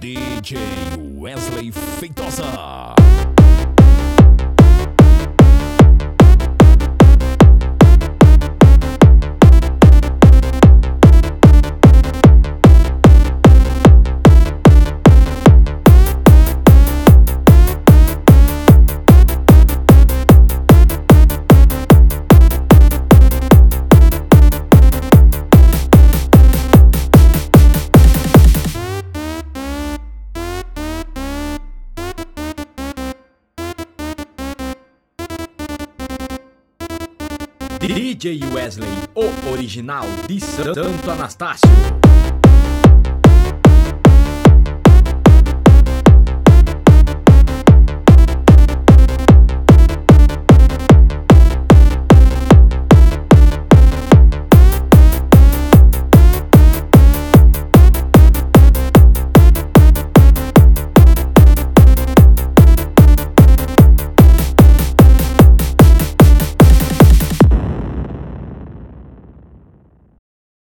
DJ Wesley Feitosa. DJ Wesley, o original de Santo Anastácio.